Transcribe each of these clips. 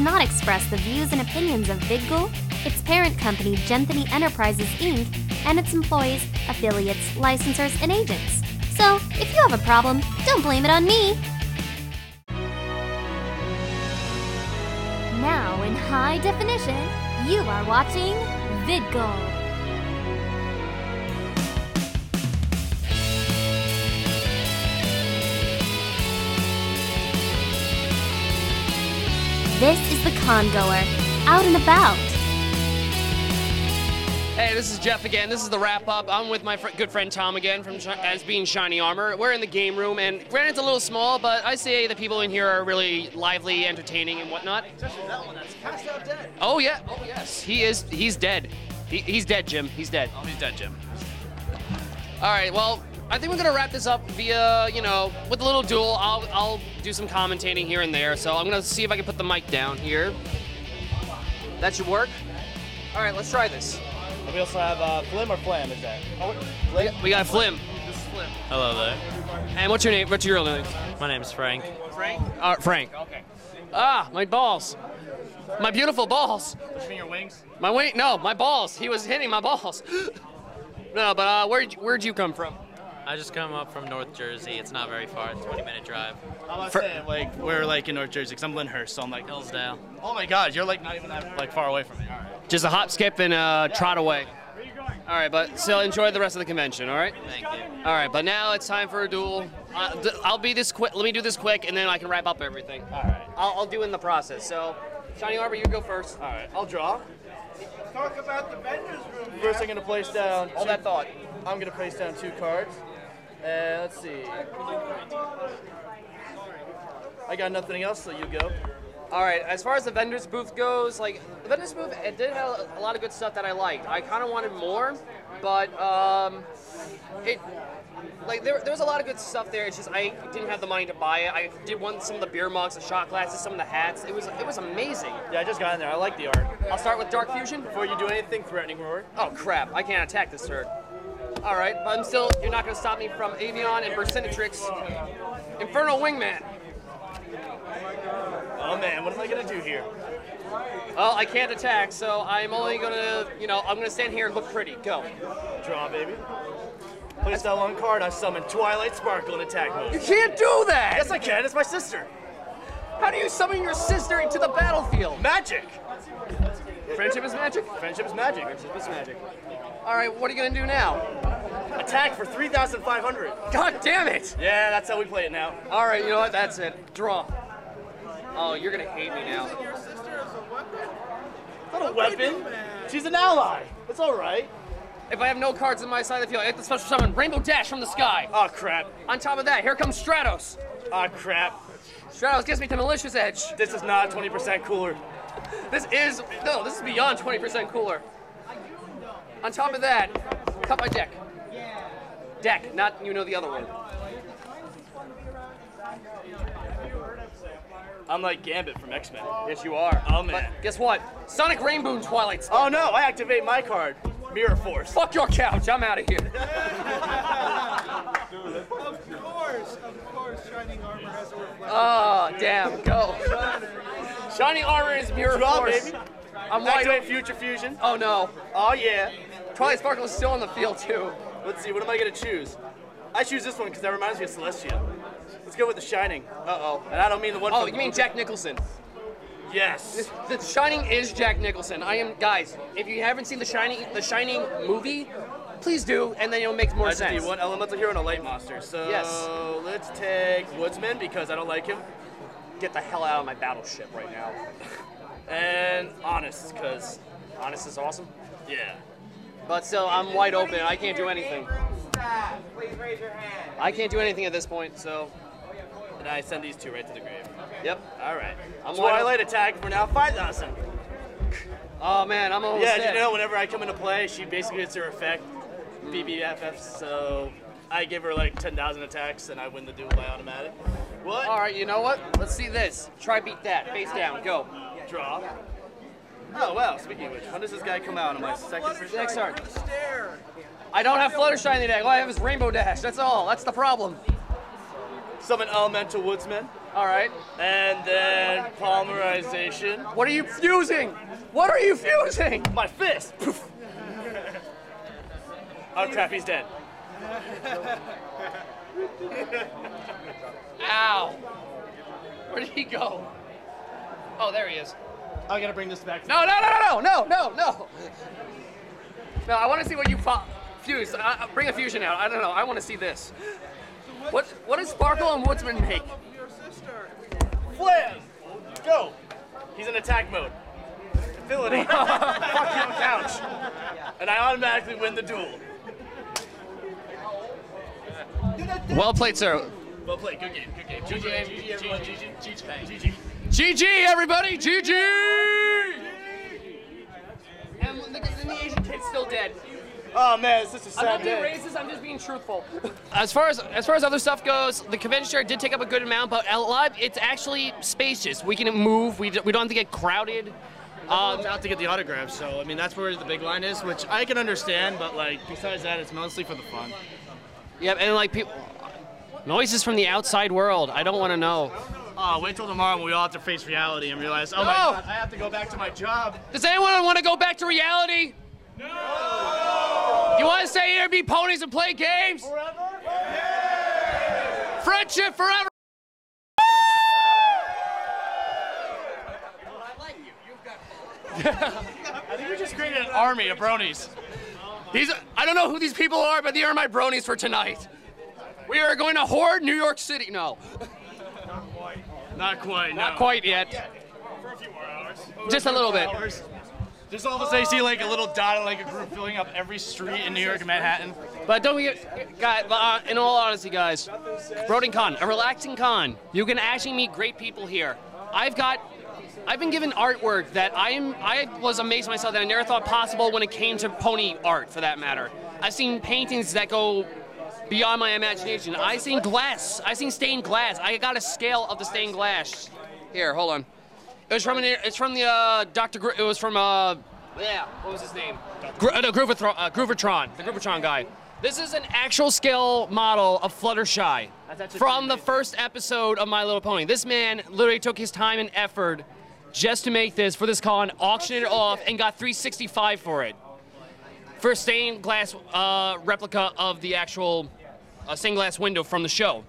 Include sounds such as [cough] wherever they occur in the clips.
not express the views and opinions of VidGul, its parent company Genthany Enterprises Inc., and its employees, affiliates, licensors, and agents. So, if you have a problem, don't blame it on me. Now, in high definition, you are watching VidGul. This is the congoer, out and about. Hey, this is Jeff again. This is the wrap up. I'm with my fr- good friend Tom again from Shi- as being Shiny Armor. We're in the game room, and granted it's a little small, but I say the people in here are really lively, entertaining, and whatnot. Oh yeah, oh yes, he is. He's dead. He, he's dead, Jim. He's dead. Oh, he's dead, Jim. All right. Well, I think we're gonna wrap this up via, you know, with a little duel. I'll I'll do some commentating here and there. So I'm gonna see if I can put the mic down here. That should work. All right, let's try this. And we also have uh, Flim or Flam, is that? Oh, We got, we got Flim. This is Flim. Hello there. And what's your name? What's your real name? My name's Frank. Frank. Uh, Frank. Okay. Ah, my balls. My beautiful balls. Between your wings? My wing. No, my balls. He was hitting my balls. [gasps] no, but uh, where'd where'd you come from? I just come up from North Jersey. It's not very far, 20 minute drive. I'm about For- saying, like, we're like in North Jersey, because I'm Lyndhurst, so I'm like, Hillsdale. oh my god, you're like not even that like far away from me. All right. Just a hop, skip, and uh, trot away. All right, but still enjoy the rest of the convention. All right. Thank you. All right, but now it's time for a duel. Uh, th- I'll be this quick. Let me do this quick, and then I can wrap up everything. All right. I'll, I'll do in the process. So, Shiny Armor, you go first. All right. I'll draw. Talk about the vendors room. First, I'm gonna place down. All that thought. I'm gonna place down two cards. And let's see. I got nothing else, so you go. All right. As far as the vendors booth goes, like the vendors booth, it did have a lot of good stuff that I liked. I kind of wanted more, but um, it like there, there was a lot of good stuff there. It's just I didn't have the money to buy it. I did want some of the beer mugs, the shot glasses, some of the hats. It was it was amazing. Yeah, I just got in there. I like the art. I'll start with Dark Fusion. Before you do anything, threatening roar. Oh crap! I can't attack this turn. All right, but I'm still. You're not going to stop me from Avion and Burstinatrix. Infernal Wingman. Oh man, what am I gonna do here? Well, I can't attack, so I'm only gonna, you know, I'm gonna stand here and look pretty. Go. Draw, baby. Place that one card. I summon Twilight Sparkle in attack mode. You can't do that. Yes, I can. It's my sister. How do you summon your sister into the battlefield? Magic. Friendship is magic. Friendship is magic. Friendship is magic. All right, what are you gonna do now? Attack for 3,500. God damn it! Yeah, that's how we play it now. All right, you know what? That's it. Draw. Oh, you're gonna hate me now. Your sister is a weapon. Not a weapon. She's an ally. It's all right. If I have no cards in my side of the field, I have the special summon Rainbow Dash from the sky. Oh crap. On top of that, here comes Stratos. Oh crap. Stratos gives me the malicious edge. This is not 20% cooler. This is no, this is beyond 20% cooler. On top of that, cut my deck. Deck, not you know the other one. I'm like Gambit from X-Men. Yes, you are. Oh, But man. guess what? Sonic Rainbow Twilight. Star. Oh no, I activate my card. Mirror Force. Fuck your couch. I'm out of here. [laughs] Of course, of course, Shining Armor has a reflection. Oh, damn. Go. [laughs] Shiny armor is mirror Draw, force. baby. I'm wide Activate open. Future Fusion. Oh no. Oh yeah. Twilight Sparkle is still on the field too. Let's see, what am I gonna choose? I choose this one because that reminds me of Celestia. Let's go with the Shining. Uh oh. And I don't mean the one Oh, you mean Jack Nicholson? Yes. The Shining is Jack Nicholson. I am guys. If you haven't seen the Shining, the Shining movie, please do, and then it'll make more I just sense. need one elemental hero and a light monster. So Yes. let's take Woodsman because I don't like him. Get the hell out of my battleship right now. And Honest because, Honest is awesome, yeah. but still, I'm wide open. I can't do anything. Please raise your hand. I can't do anything at this point. So, And I send these two right to the grave. yep. All right. I'm Twilight attack for now 5,000. Oh man, I'm almost Yeah, dead. you know, whenever I come into play, she basically gets her effect, hmm. BBFF, so I give her like 10,000 attacks and I win the duel by automatic. What? All right, you know what? Let's see this. Try beat that. Face down. Go. Draw. Oh, wow, speaking of which, when does this guy come out on my second Next turn. I don't have Fluttershy in the deck. All I have is Rainbow Dash. That's all. That's the problem. summon elemental woodsman, All right. and then polymerization. What are you fusing? What are you fusing? My fist. Poof. oh crap, he's dead. [laughs] [laughs] Ow. Where did he go? Oh, there he is. I gotta bring this back. To No, no, no, no, no, no, no. No, I want to see what you fu- fuse. Uh, bring a fusion out. I don't know. I want to see this. What What does Sparkle and Woodsman make? Your. Flam! Go! He's in attack mode. Ability. [laughs] Fuck you, couch. [laughs] And I automatically win the duel. Well played, sir. Well played. Good game. Good game. GG. GG. everyone. GG. GG. GG, everybody. GG. And the, the Asian kid's still dead. Oh man, it's such a I'm not being day. racist. I'm just being truthful. [laughs] As far as as far as other stuff goes, the convention center did take up a good amount, but a lot it's actually spacious. We can move. We, we don't have to get crowded. I'm out to get the autographs, so I mean that's where the big line is, which I can understand, but like besides that, it's mostly for the fun. Yep, and like people, noises from the outside world. I don't want to know. Oh, wait till tomorrow when we all have to face reality and realize, oh my god, I have to go back to my job. Does anyone want to go back to reality? No. You want to stay here, be ponies, and play games? Forever? Yeah! Friendship forever. [laughs] I think we just created an army of bronies. These I don't know who these people are, but they are my bronies for tonight. We are going to hoard New York City. No, Not quite. not quite. no. quite yet. For a few more hours. Just a little bit. Hours. Just all of a sudden, you see like a little dot of like a group filling up every street in New York and Manhattan. But don't get, guys. Uh, in all honesty, guys, Brony Con, a relaxing con. You can actually meet great people here. I've got, I've been given artwork that I am, I was amazed myself that I never thought possible when it came to pony art, for that matter. I've seen paintings that go beyond my imagination. I've seen glass. I've seen stained glass. I got a scale of the stained glass. Here, hold on. It was from an, it's from the uh, Dr. Gro- it was from uh, yeah, what was his name? Gro- uh, no, Groovatron, uh, Groovatron, the Groovatron guy. This is an actual scale model of Fluttershy from the first episode of My Little Pony. This man literally took his time and effort just to make this for this con, auctioned it off, and got 365 for it. For a stained glass uh, replica of the actual uh, stained glass window from the show.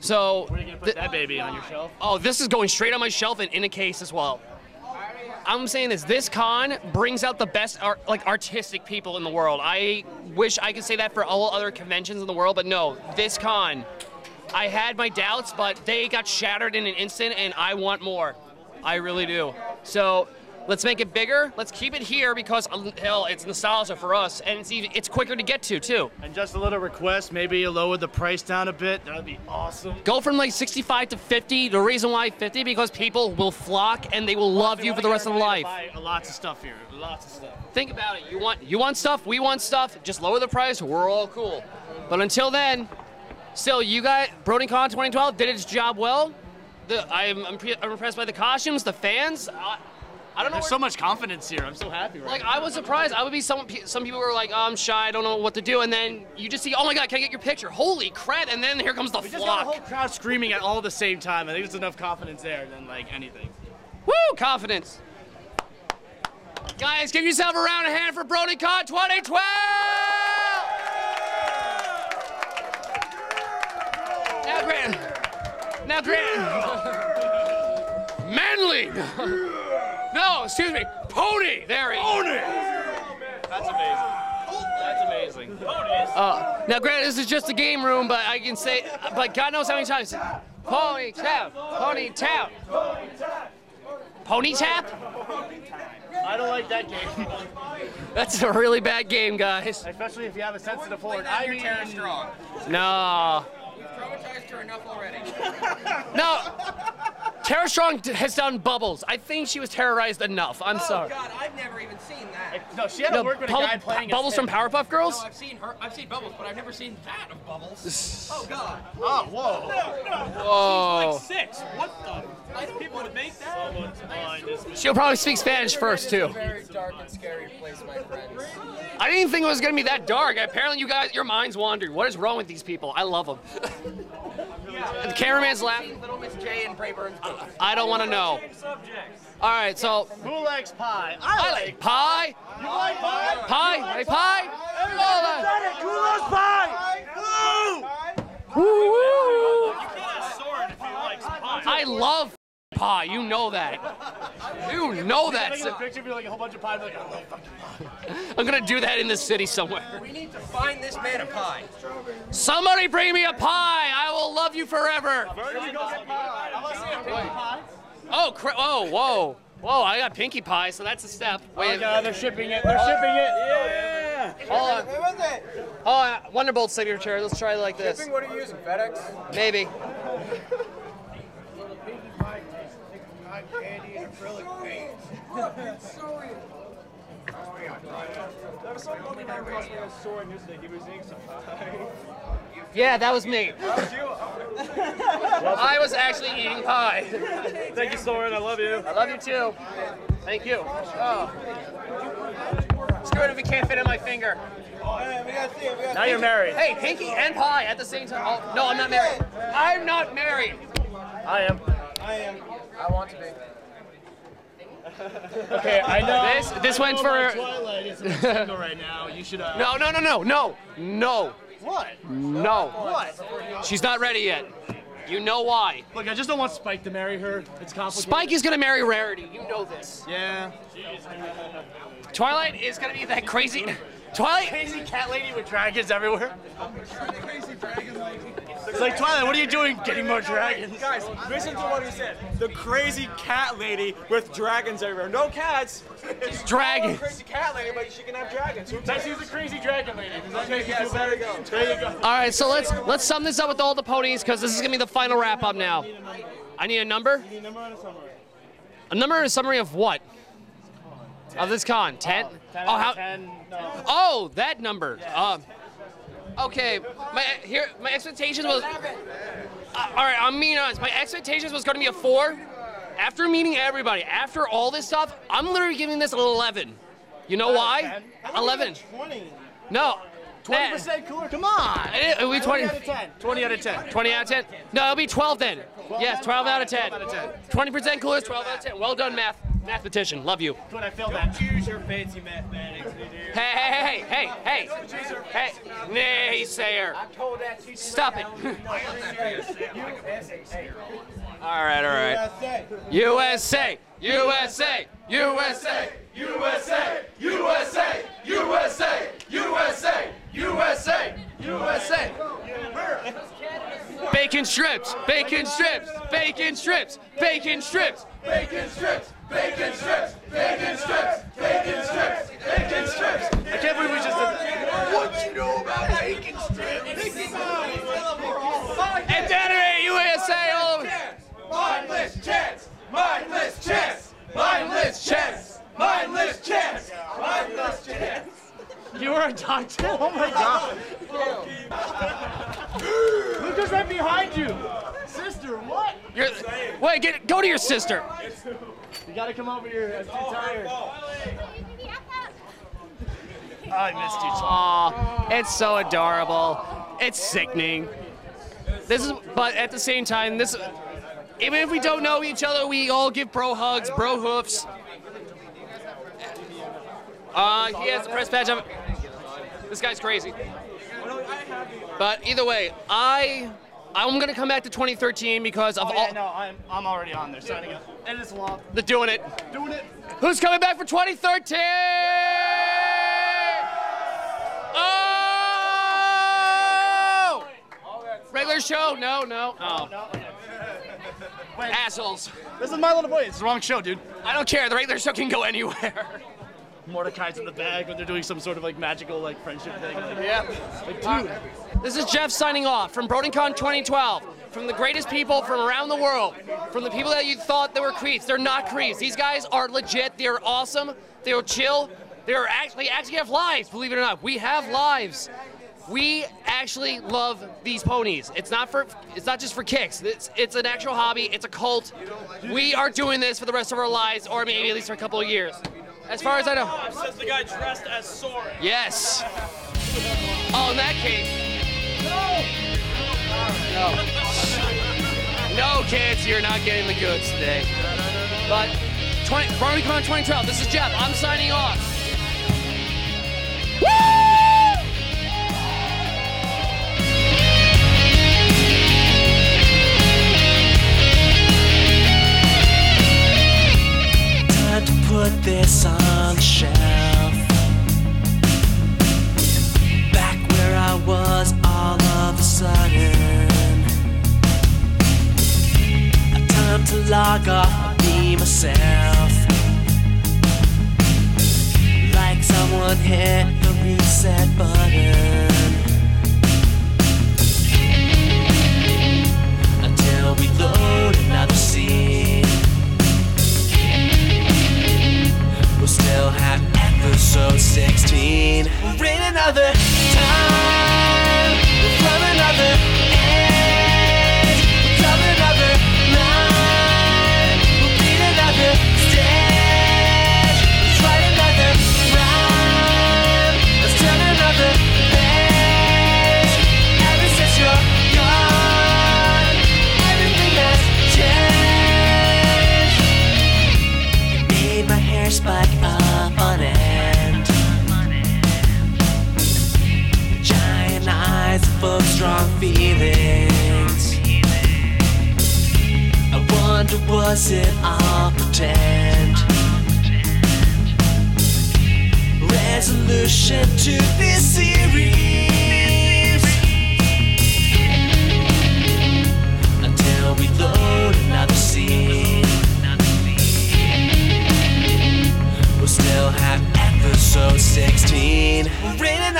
So, Where are you gonna put th- that baby on your shelf? Oh, this is going straight on my shelf and in a case as well. I'm saying this. This con brings out the best art, like artistic people in the world. I wish I could say that for all other conventions in the world, but no. This con, I had my doubts, but they got shattered in an instant, and I want more. I really do. So let's make it bigger. Let's keep it here because um, hell, it's nostalgia for us, and it's even it's quicker to get to too. And just a little request, maybe you lower the price down a bit. That'd be awesome. Go from like 65 to 50. The reason why 50 because people will flock and they will love you for the rest of their life. Buy lots of stuff here. Lots of stuff. Think about it. You want you want stuff. We want stuff. Just lower the price. We're all cool. But until then, still, you got BronyCon 2012 did its job well. The, I'm, I'm, pre- I'm impressed by the costumes, the fans. I, I don't know. There's where- so much confidence here. I'm so happy right like now. I was surprised. I would be some some people were like, oh, I'm shy. I don't know what to do. And then you just see, oh my God, can I get your picture? Holy crap! And then here comes the We just got a whole crowd screaming at all the same time. I think there's enough confidence there than like anything. Woo! Confidence. Guys, give yourself a round of hand for BronyCon 2012! Now, Grant. Now, Grant. [laughs] Manly. No, excuse me. Pony. There he is. Pony. That's amazing. That's amazing. Uh, now, Grant, this is just a game room, but I can say, but God knows how many times. Pony tap. Pony tap. Pony tap? Pony tap? I don't like that game, That's a really bad game, guys. especially if you have a sensitive forward. I mean, strong. No. Traumatized her enough already. [laughs] No. Tara Strong d- has done bubbles. I think she was terrorized enough. I'm oh, sorry. Oh God, I've never even seen that. no, she had No, to work with a guy playing. bubbles from Powerpuff Girls? No, I've seen her. I've seen Bubbles, but I've never seen that of Bubbles. oh God. Oh, whoa. Oh. Six. What the? I don't people would make that. Someone's mind is She'll probably speak Spanish first, too. Very dark and scary place, my friends. I didn't think it was going to be that dark. Apparently, you guys, your minds wandered. What is wrong with these people? I love them. [laughs] The cameraman's laughing. Little Miss J and Braeburn's booth. I don't want to know. All right, so Who likes pie? I like pie. You like pie? Pie, like pie. Oh, it. Who loves pie? Woo! woo, woo. Soarin if he likes pie. I love pie. You know that. You know that. Taking a picture like a whole bunch of pie. Like, oh, I'm gonna do that in the city somewhere. We need to find this man a pie. Somebody bring me a pie. I will love you forever. Where did you go get pie? I want to see a pinkie pie. Oh, cra- oh, whoa, whoa! I got pinkie pie, so that's a step. Wait, Oh god, they're shipping it. They're shipping it. Yeah. hold on. What was it? Oh, uh, Wonderbolt signature. Let's try it like this. Shipping? What are you using? FedEx? Maybe. Candy and acrylic paint. Oh, [laughs] yeah, that was me. I was actually eating pie. [laughs] Thank you, Soarin. I love you. I love you too. Thank you. Oh. Screw it if it can't fit in my finger. we gotta see it. We gotta Now you're married. Hey, pinky and pie at the same time. Oh, no, I'm not married. I'm not married. I am. I am. I want to be. [laughs] Okay, I know. This this went I know my for. Twilight is single right now. You should. Uh, No, no, no, no, no, no, What? no. What? She's not ready yet. You know why? Look, I just don't want Spike to marry her. It's complicated. Spike is gonna marry Rarity. You know this. Yeah. Twilight is gonna be that crazy. [laughs] Twilight. Crazy cat lady with dragons everywhere. crazy It's like Twilight. What are you doing? Getting more dragons. Guys, listen to what he said. The crazy cat lady with dragons everywhere. No cats. Just Dragons. Crazy cat lady, but she can have dragons. Who That's cares? who's the crazy dragon lady. Does that make you feel better? there you go. There you go. All right, so let's let's sum this up with all the ponies because this is gonna be the final wrap up now. I need a number. Need a number on a summary. A number and a summary of what? Of this con. Ten. Ten Oh, how? ten. No. Oh, that number. Um, okay, my here my expectations was. Uh, all right, I'm being honest. My expectations was going to be a four. After meeting everybody, after all this stuff, I'm literally giving this an 11. You know why? 11. 20. No. 20% cooler. Come on. It, it'll be 20. 20 out of 10. 20 out of 10. 20 out of 10? No, it'll be 12 then. Yes, 12 out of 10. 12 out of 20% coolers, 12 out of 10. Well done, math. Mathematician. Love you. Good, I failed that. Use your fancy mathematics, idiot. Hey, hey, hey, hey, hey. Hey, naysayer. I told that to Stop it. all right, all right. That's it. USA, USA, USA, USA, USA, USA, USA, USA, USA. Bacon strips, bacon strips, bacon strips, bacon strips, bacon strips, bacon strips, bacon strips, bacon strips, bacon strips. I can't believe we just did that. What do you know about bacon strips? And Saturday, USA all over. Mindless chance! Mindless chance! Mindless chance! Mindless chance! Mindless chance! You were a doctor? Oh my god. Look who's right behind you. Sister, what? You're, wait, get, go to your sister. You gotta come over here. I'm too tired. I missed you. Aw, it's so adorable. It's sickening. This is, but at the same time, this, even if we don't know each other, we all give bro hugs, bro hoofs. Uh, he has the press badge. I'm, this guy's crazy. But either way, I, I'm gonna come back to 2013 because of Oh, yeah, all no, I'm, I'm already on there signing up. And it's long. the doing it. Doing it. Who's coming back for 2013? Oh! Regular show? No, no. Oh. Assholes. This is My Little Boy. It's the wrong show, dude. I don't care. The regular show can go anywhere. [laughs] Mordecai's in the bag when they're doing some sort of like magical like friendship thing. Like, Yeah. like dude. This is Jeff signing off from BronyCon 2012. From the greatest people from around the world. From the people that you thought they were creeps. They're not creeps. These guys are legit. They're awesome. They're chill. They're actually actually have lives, believe it or not. We have lives. We actually love these ponies. It's not for it's not just for kicks. It's it's an actual hobby. It's a cult. We are doing this for the rest of our lives, or maybe at least for a couple of years as far as I know. Says the guy dressed as Soarin. Yes. Oh, in that case. No. No. No, kids, you're not getting the goods today. But 20, BronyCon 2012. This is Jeff. I'm signing off. put this on the shelf. Back where I was all of a sudden. A time to log off and be myself. Like someone hit the reset button.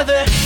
together.